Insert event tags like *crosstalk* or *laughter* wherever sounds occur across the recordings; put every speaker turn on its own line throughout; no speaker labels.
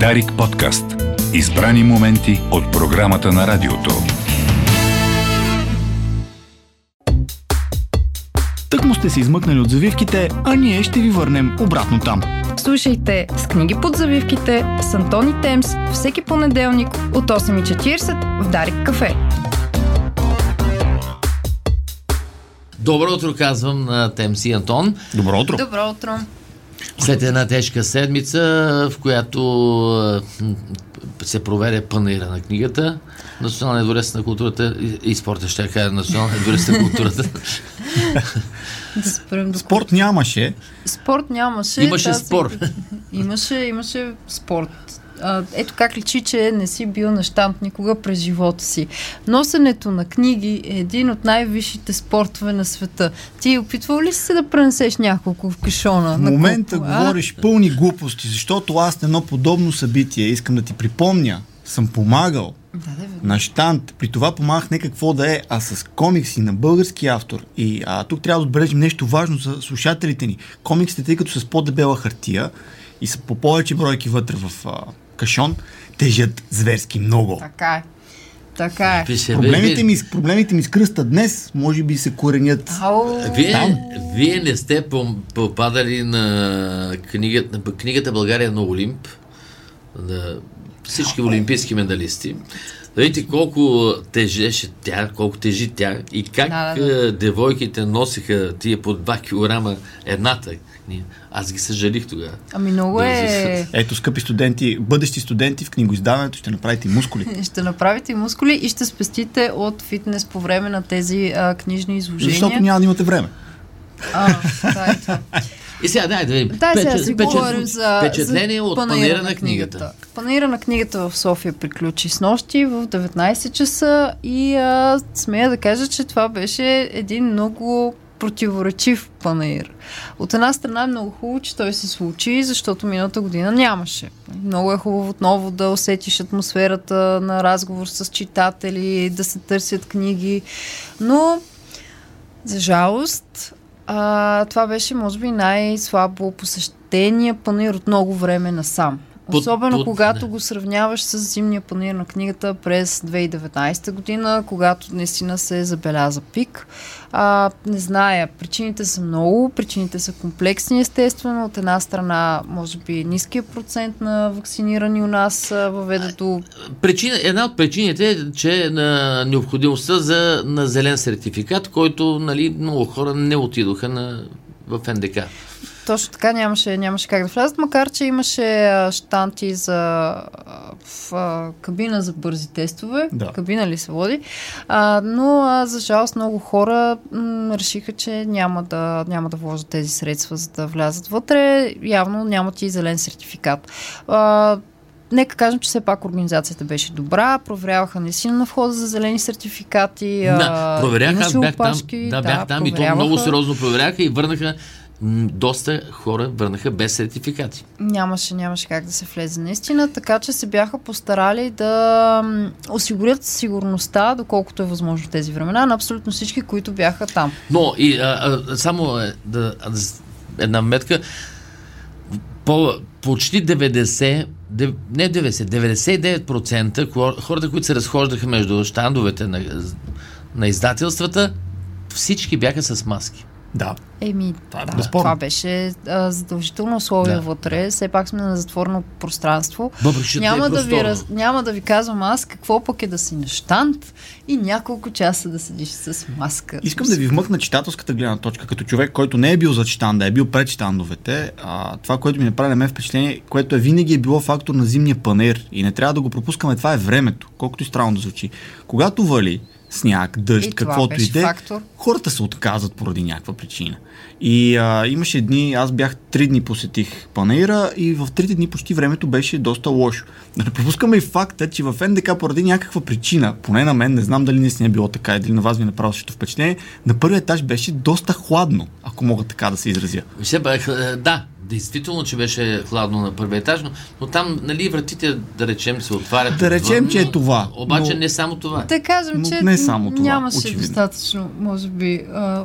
Дарик подкаст. Избрани моменти от програмата на радиото.
Тък му сте се измъкнали от завивките, а ние ще ви върнем обратно там.
Слушайте с книги под завивките с Антони Темс всеки понеделник от 8.40 в Дарик кафе.
Добро утро, казвам на Темси Антон.
Добро утро!
Добро утро!
След една тежка седмица, в която се проведе панера на книгата, Националния дворец на културата и, спорта, ще кажа, Националния дворец на културата.
Спорт нямаше.
Спорт нямаше.
Имаше
тази-
спор.
Имаше, имаше спорт. А, ето как личи, че не си бил на щамп никога през живота си. Носенето на книги е един от най-висшите спортове на света. Ти опитвал ли си се да пренесеш няколко в кашона?
В момента
колко, а?
говориш пълни глупости, защото аз на едно подобно събитие искам да ти припомня, съм помагал
Да,
на штант. При това помагах не какво да е, а с комикси на български автор. И а, тук трябва да отбележим нещо важно за слушателите ни. Комиксите, тъй като са с по-дебела хартия и са по повече бройки вътре в а, кашон, тежат зверски много.
Така е. Така е.
Пише,
Проблемите ми, с- проблемите ми с кръста днес, може би се коренят.
Ау,
Вие,
Там.
вие не сте попадали на книгата, книгата България на Олимп, на всички олимпийски медалисти. Да видите колко тежеше тя, колко тежи тя и как
Да, да, да.
е, девойките носиха тия по 2 кг едната. Аз ги съжалих тогава.
Ами много е...
Ето, скъпи студенти, бъдещи студенти в книгоиздаването, ще направите и мускули. *laughs*
Ще направите и мускули и ще спестите от фитнес по време на тези а, книжни изложения.
Защото няма да имате време.
А, да, е това. *laughs*
И сега дай да видим.
Да, сега си
пече-
говорим за
Впечатление от панера на книгата.
Панера на книгата в София приключи с нощи в 19 часа и а, смея да кажа, че това беше един много противоречив панер. От една страна е много хубаво, че той се случи, защото миналата година нямаше. Много е хубаво отново да усетиш атмосферата на разговор с читатели, да се търсят книги, но за жалост, а, това беше, може би, най-слабо посещения панир от много време насам.
Под-
Особено
под-
когато
да.
го сравняваш с зимния панир на книгата през 2019 година, когато наистина се забеляза пик. А, не зная, причините са много, причините са комплексни естествено. От една страна, може би, ниския процент на вакцинирани у нас въведе до
Причина, една от причините е, че на необходимостта за, на зелен сертификат, който нали, много хора не отидоха на, в НДК.
Точно така нямаше, нямаше как да влязат, макар че имаше а, штанти за в а, кабина за бързи тестове.
Да.
Кабина ли се води? А, но а, за жалост много хора м, решиха, че няма да, няма да вложат тези средства, за да влязат вътре. Явно нямат и зелен сертификат. А, Нека кажем, че все пак организацията беше добра, проверяваха наистина на входа за зелени сертификати.
Да, проверяха, аз бях там,
опашки,
да, бях там и то много сериозно проверяха и върнаха доста хора върнаха без сертификати.
Нямаше, нямаше как да се влезе наистина, така че се бяха постарали да осигурят сигурността, доколкото е възможно в тези времена, на абсолютно всички, които бяха там.
Но и а, а, само е, да, една метка. По, почти 90, дев- не 90, 99% хор- хората, които се разхождаха между щандовете на, на издателствата, всички бяха с маски.
Да.
Еми,
Това е
да,
безспорно.
това беше а, задължително условие
Да.
вътре. Все пак сме на затворено пространство.
Че
Няма
е
да, ви, раз, няма да ви казвам аз какво пък е да си на штант и няколко часа да седиш с маска.
Искам да ви вмъкна читателската гледна точка, като човек, който не е бил зад щанда, е бил пред щандовете. А, това, което ми направи на мен впечатление, което е винаги е било фактор на зимния панер и не трябва да го пропускаме, това е времето, колкото и странно да звучи. Когато вали сняг, дъжд,
И
каквото и да е, хората се отказват поради някаква причина. И а, имаше дни, аз бях три дни посетих панера и в трите дни почти времето беше доста лошо. Да не пропускаме и факта, че в НДК поради някаква причина, поне на мен, не знам дали наистина е било така, или на вас ви е направо същото впечатление, на първия етаж беше доста хладно, ако мога така да се изразя.
Е, да, действително, че беше хладно на първия етаж, но, но там, нали, вратите, да речем, се отварят.
Да речем,
отвън,
че е това,
Обаче
но-
не само това.
Да кажем,
Но
че
не само това,
нямаше
очевидно.
достатъчно, може би, а,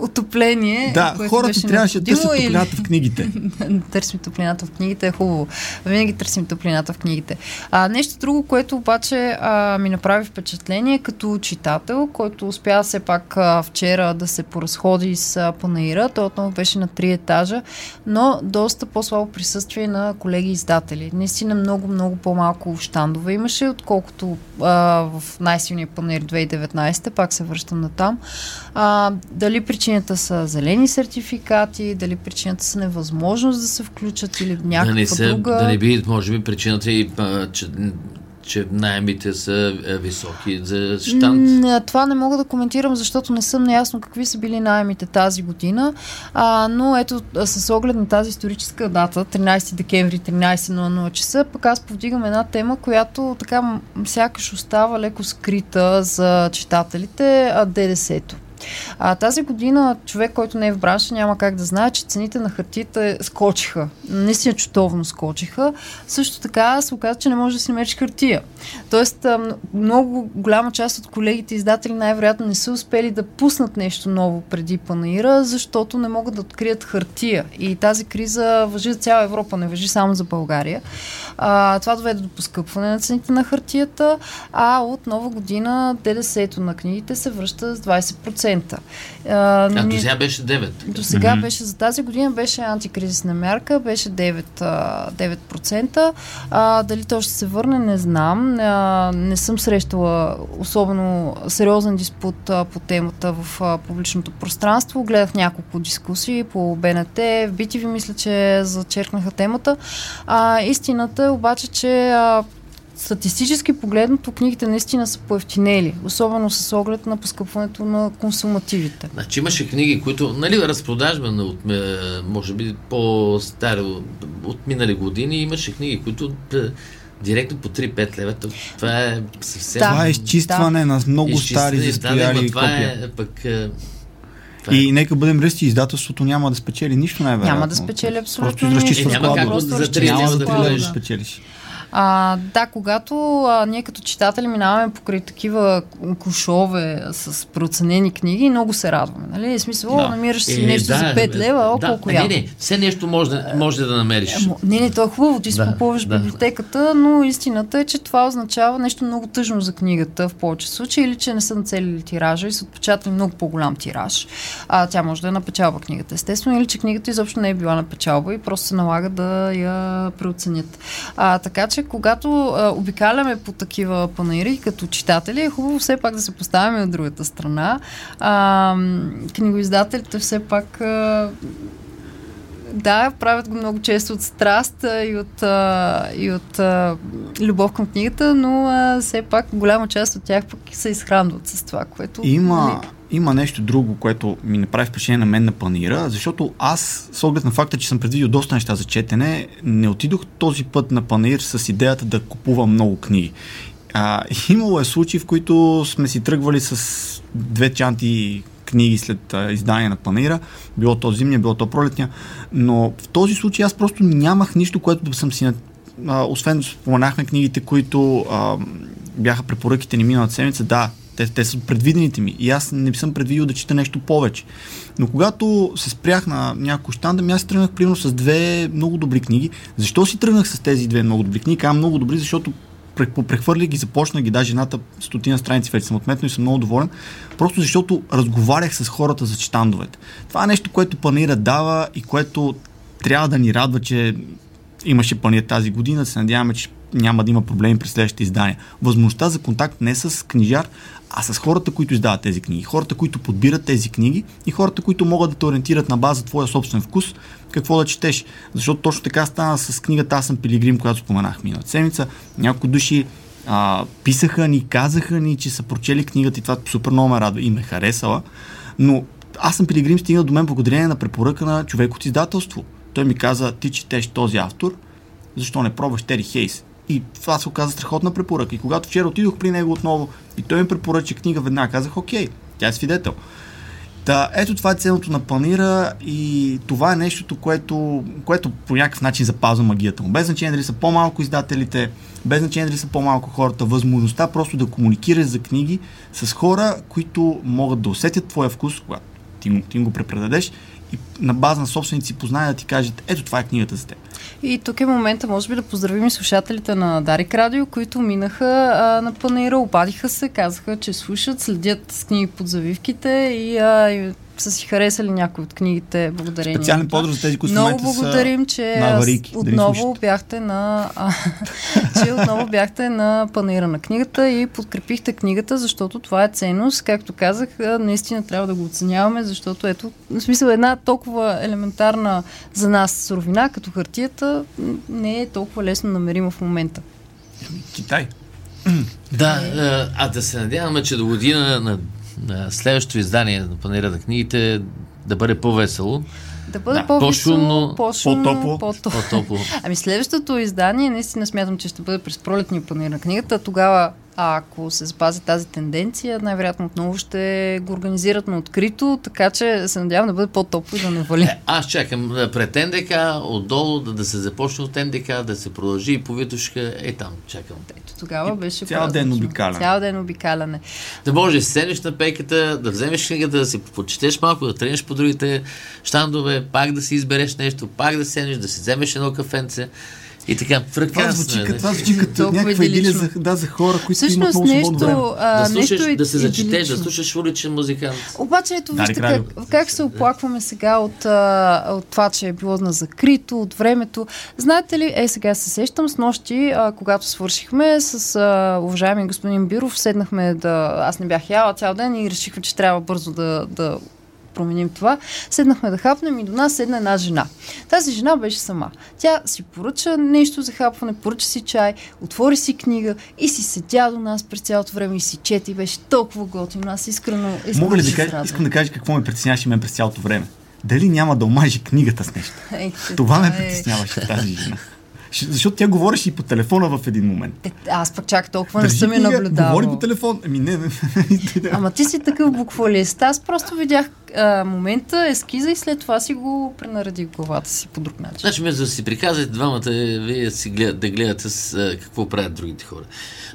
отопление.
Да,
което
хората
беше
трябваше да търсят
необходимо или-
топлината в книгите. *laughs*
търсим топлината в книгите е хубаво. Винаги търсим топлината в книгите. А, нещо друго, което обаче а, ми направи впечатление като читател, който успя все пак а, вчера да се поразходи с а, Панаира. Той отново беше на три етажа, но доста по-слабо присъствие на колеги издатели. Наистина много, много по-малко щандове имаше, отколкото а, в най-силния Панаир 2019, пак се връщам на там. А, дали причината са зелени сертификати, дали причината са невъзможност да се включат или някаква
да не са,
друга.
да не би, може би причината и, а, че, че найемите са високи за щант.
М, Това не мога да коментирам, защото не съм наясно какви са били найемите тази година. А, но ето, с оглед на тази историческа дата, 13 декември, 13.00 часа, пък аз повдигам една тема, която така сякаш остава леко скрита за читателите, а ДДС-то. А, тази година човек, който не е в бранша, няма как да знае, че цените на хартията скочиха. Наистина чутовно скочиха. Също така се оказа, че не може да си намериш хартия. Тоест, много голяма част от колегите издатели най-вероятно не са успели да пуснат нещо ново преди Панаира, защото не могат да открият хартия. И тази криза въжи за цяла Европа, не въжи само за България. А, това доведе до поскъпване на цените на хартията, а от нова година ДДС-то на книгите се връща с 20%. А,
А
ние-
до сега беше 9.
до сега беше за тази година беше антикризисна мярка, беше 9, а, 9%. А, дали то ще се върне, не знам. А, не съм срещала особено сериозен диспут а, по темата в а, публичното пространство. Гледах няколко дискусии по БНТ, в BTV мисля, че зачеркнаха темата. А, истината е обаче, че а, статистически погледнато книгите наистина са поевтинели, особено с оглед на поскъпването на консумативите.
Значи имаше книги, които, нали, разпродажбена от, е, може би, по-стари, от, минали години, имаше книги, които е, директно по 3-5 лева. Това е съвсем...
Да.
Това е изчистване на много
изчистени.
стари
Да, да,
застояли
ма това
копия.
е пък... е, е-
И нека бъдем ръсти, издателството няма да спечели нищо най-вероятно.
Няма да спечели абсолютно
Просто изразчиства
нищо. Е, няма как за
Просто
три
Няма
лева
да
да
да спечелиш.
А, да, когато а, ние като читатели минаваме покрай такива кушове с преоценени книги, много се радваме. Нали? В смисъл,
Да.
намираш си
Е,
нещо
да,
за 5
бе,
лева, о,
да,
колко
не, не, все нещо може да, може да намериш.
Емо, не, не, то е хубаво, ти си
Да,
попълваш
да.
библиотеката, но истината е, че това означава нещо много тъжно за книгата в повече случаи, или че не са нацелили тиража и са отпечатали много по-голям тираж. А, тя може да е на печалба книгата, естествено, или че книгата изобщо не е била на печалба и просто се налага да я преоценят. А, така че, когато а, обикаляме по такива панаири като читатели, е хубаво все пак да се поставяме от другата страна. А, книгоиздателите все пак а, да, правят го много често от страст и от, а, и от а, любов към книгата, но а, все пак голяма част от тях пък се изхранват с това, което...
Има,
нали,
има нещо друго, което ми направи впечатление на мен на панира, защото аз, с оглед на факта, че съм предвидил доста неща за четене, не отидох този път на панир с идеята да купувам много книги. А, *laughs* имало е случаи, в които сме си тръгвали с две чанти книги след а, издание на панира, било то зимния, било то пролетния, но в този случай аз просто нямах нищо, което да съм си а, освен споменахме книгите, които а, бяха препоръките ни миналата седмица, да, те, те са предвидените ми и аз не съм предвидил да чета нещо повече. Но когато се спрях на някой щанда, аз тръгнах примерно с две много добри книги. Защо си тръгнах с тези две много добри книги? Казвам много добри, защото пре- прехвърлих ги, започнах ги, даже едната стотина страници вече съм отметнал и съм много доволен, просто защото разговарях с хората за щандовете. Това е нещо, което панира дава и което трябва да ни радва, че имаше панир тази година, се надяваме, че няма да има проблеми през следващите издания. Възможността за контакт не с книжар, а с хората, които издават тези книги, хората, които подбират тези книги и хората, които могат да те ориентират на база твоя собствен вкус, какво да четеш. Защото точно така стана с книгата Аз съм пилигрим, която споменах миналата седмица. Някои души а, писаха ни, казаха ни, че са прочели книгата и това супер много ме радва и ме харесала. Но аз съм пилигрим стигнал до мен благодарение на препоръка на човек от издателство. Той ми каза, ти четеш този автор, защо не пробваш Тери Хейс? И това се оказа страхотна препоръка. И когато вчера отидох при него отново и той ми препоръча книга, веднага казах, окей, тя е свидетел. Та, ето това е ценното на планира и това е нещото, което, което по някакъв начин запазва магията му. Без значение дали са по-малко издателите, без значение дали са по-малко хората, възможността просто да комуникираш за книги с хора, които могат да усетят твоя вкус, когато ти, ти го препредадеш и на база на собствените си познания да ти кажат, ето това е книгата за теб.
И тук е момента, може би, да поздравим и слушателите на Дарик Радио, които минаха а, на панера, обадиха се, казаха, че слушат, следят с книги под завивките и, а, и са си харесали някои от книгите благодарение.
Специален поздрав за тези, които
Много благодарим, че
на аварийки,
отново бяхте на а, *laughs* че отново бяхте на панера на книгата и подкрепихте книгата, защото това е ценност. Както казах, наистина трябва да го оценяваме, защото ето, в смисъл една толкова елементарна за нас суровина, като хартията, не е толкова лесно намерима в момента.
Китай.
Да, а, да се надяваме, че до година на, на следващото издание на панера на книгите да бъде по-весело,
Да бъде
Да,
по-весело,
по-шумно,
по-топло.
по-топло. *laughs* Ами следващото издание наистина смятам, че ще бъде през пролетния панер на книгата. Тогава, ако се запази тази тенденция, най-вероятно отново ще го организират на открито, така че се надявам да бъде по-топло и да не вали.
Е, Аз чакам а, пред НДК, отдолу да, да се започне от НДК, да се продължи и по Витушка. Е там, чакам.
Ето тогава беше
цял ден обикаляне.
Цял ден обикаляне.
Да можеш да седнеш на пейката, да вземеш книгата, да си почетеш малко, да тренеш по другите щандове, пак да си избереш нещо, пак да седнеш, да си вземеш едно кафенце и така.
Това
Прекрасно
звучи,
е,
като,
не?
това звучи като
Толкова
някаква идилия за, да, за хора, които имат
Всъщност
много свободно време.
нещо, а,
да, слушаш,
нещо
да се зачетеш, да слушаш уличен музикант.
Обаче ето вижте как, как се оплакваме сега от, а, от това, че е било на закрито, от времето. Знаете ли, е сега се сещам с нощи, а, когато свършихме с а, уважаеми господин Биров, седнахме да... Аз не бях яла цял ден и решихме, че трябва бързо да, да променим това. Седнахме да хапнем и до нас седна една жена. Тази жена беше сама. Тя си поръча нещо за хапване, поръча си чай, отвори си книга и си седя до нас през цялото време и си чете и беше толкова готино. Аз искрено, искрено
Мога ли да кажа, искам да кажа какво ме притесняваше мен през цялото време. Дали няма да омажи книгата с нещо?
Е,
Това ме притесняваше тази жена. Защото тя говореше и по телефона в един момент.
Е, аз пък чак толкова не
Държи
съм я наблюдавал.
Говори по телефон. Ами не, не, не.
Ама ти си такъв буквалист. Аз просто видях а, момента, ескиза и след това си го пренаредих в главата си по друг начин.
Значи, вместо да си приказвате двамата, вие си гледат, да гледате с а, какво правят другите хора.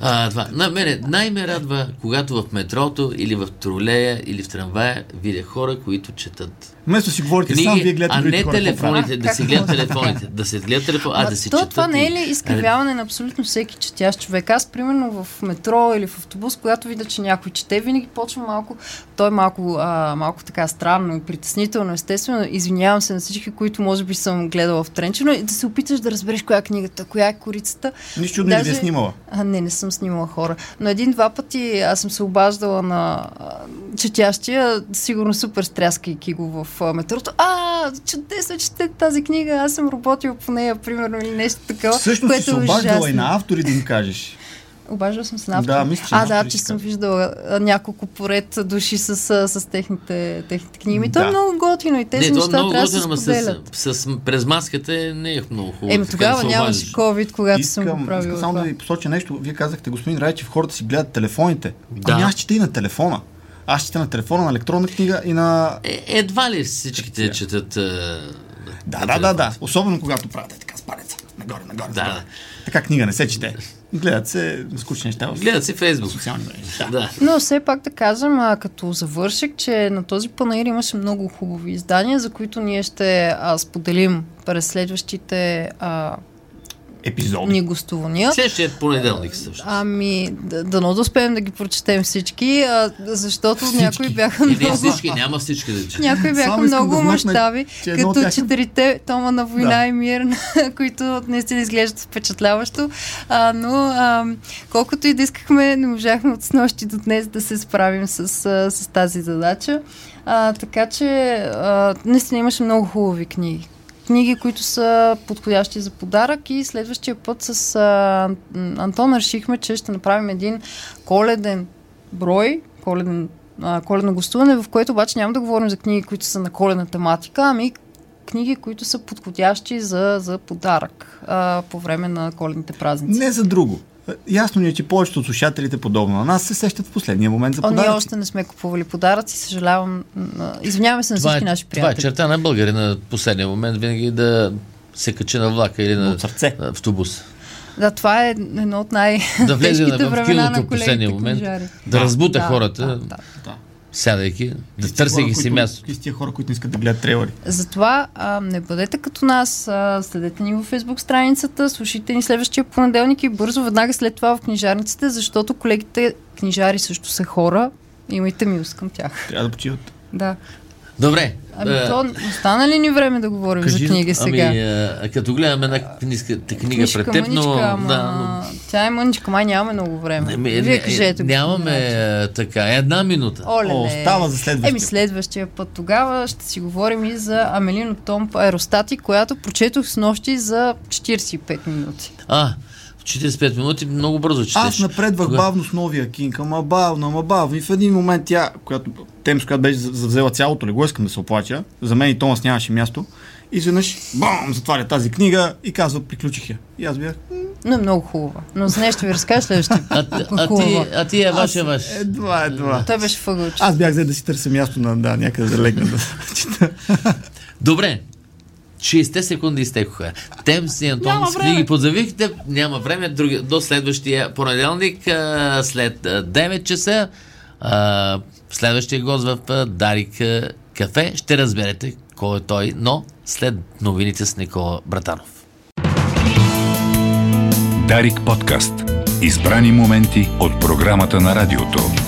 А, това. На мене най-ме радва, когато в метрото или в тролея или в трамвая видя хора, които четат.
Вместо си говорите
Книги,
сам, вие гледате
а не
хора.
телефоните, да се гледат телефоните, да се гледат телефон, а
Ма
да се
то,
четат.
това не е
и-
ли изкривяване на абсолютно всеки четящ човек? Аз, примерно, в метро или в автобус, когато видя, че някой чете, винаги почва малко, той малко, а, малко така странно и притеснително, естествено. Извинявам се на всички, които може би съм гледала в тренче, но и да се опиташ да разбереш коя е книгата, коя е корицата.
Нищо чудно, не е
Даже-
снимала.
А, не, не съм снимала хора. Но един-два пъти аз съм се обаждала на четящия, сигурно супер стряскайки го в метрото. А, чудесно, чете тази книга, аз съм работила по нея, примерно, или нещо такова.
Всъщност си
което
се
е
обаждала и
ужасно.
на автори да им кажеш.
Обаждала съм се на автор.
Да, мисля,
А, да, че съм виждала няколко поред души с, а, с техните, техните книги. Ми, то е
Да.
много готино и тези
Не, е
неща
много
трябва да се
готино,
споделят.
с, с, през маската не е много хубаво.
Еми тогава
да се
нямаше. COVID, когато съм
Искам,
го правила.
искам само да
това.
ви посоча нещо. Вие казахте, господин Райчев, хората си гледат телефоните.
Да.
Ами аз чета и на телефона. Аз чета на телефона, на електронна книга и на...
Е, едва ли всичките четат... А,
Да, да, да, да. Особено когато правите така с палеца. Нагоре, нагоре.
Да.
нагоре. Така книга не се чете. Гледат се скучни неща
Гледат си Фейсбук.
социални мрежи. Да.
Да.
Но все пак да кажем, а, като завърших, че на този панаир имаше много хубави издания, за които ние ще а, споделим през следващите а,
Епизоди.
ни гостувания.
Следващия понеделник също.
Ами, да, дано да успеем да ги прочетем всички, а, защото някои бяха
И не
много...
всички, няма всички да четат.
Някои бяха
Само
много
да
мащаби,
че
като
тях е-
четирите тома на война
Да.
и мир, *laughs* които наистина изглеждат впечатляващо. А, но а, колкото и да искахме, не можахме от снощи до днес да се справим с, с тази задача. А, така че а, наистина имаше много хубави книги. Книги, които са подходящи за подарък и следващия път с а, Антон решихме, че ще направим един коледен брой, коледен а, коледно гостуване, в което обаче няма да говорим за книги, които са на коледна тематика, ами книги, които са подходящи за, за подарък а, по време на коледните празници.
Не за друго. Ясно ни е, че повечето от слушателите, подобно на нас, се сещат в последния момент за
О, ние
подаръци.
още не сме купували подаръци, съжалявам. Извиняваме се на
Това
всички
е,
наши
това е
приятели.
черта на българи на последния момент винаги да се качи на влака или на
сърце.
автобус.
Да, това е едно от най-
Да влезе в
времена
киното
на
в последния момент,
книжари.
да разбута
Да,
хората.
Да, да.
Да.
Сядайки, да търсейки си място.
Какви тия хора, които не искат да гледат трейлери?
Затова а, не бъдете като нас, а, следете ни във фейсбук страницата, слушайте ни следващия понеделник и бързо веднага след това в книжарниците, защото колегите книжари също са хора. Имайте милост към тях.
Трябва да почиват.
Да.
Добре.
Ами
е,
то, остана ли ни време да говорим за книги сега?
Ами, е, като гледаме една книга, книга
Книжка
пред теб, но...
ама...
Да, но
Тя е мъничка, май нямаме много време.
Ами,
Вие
не,
кажете.
Нямаме
господин
е, така. Една минута.
Оле,
О, остава за следващия.
Еми следващия път тогава ще си говорим и за Амелино Томп Аеростати, която прочетох с нощи за 45 минути.
А, 45 минути много бързо четеш.
Аз напредвах
Кога?
бавно с новия Кинг, ама бавно, ама бавно. И в един момент тя, която, Темс, която беше завзела цялото легло, искам да се оплача, за мен и Томас нямаше място. И изведнъж, бам, затваря тази книга и казва, приключих я. И аз бях,
Но е много хубава. Но за нея ще ви разкажа следващия
А,
път.
а, ти,
Хубава.
а ти е ваш, е ваш.
едва, едва.
Той беше въгълче.
Аз бях взе да си търся място на, да, някъде да легна да *laughs* чета.
Добре. 60 секунди изтекоха. Темс и Антон
Няма
с
време.
книги подзавихте. Няма време. Други, до следващия понеделник а, след а, 9 часа. А, следващия гост в Дарик кафе. Ще разберете кой е той, но след новините с Никола Братанов.
Дарик подкаст. Избрани моменти от програмата на радиото.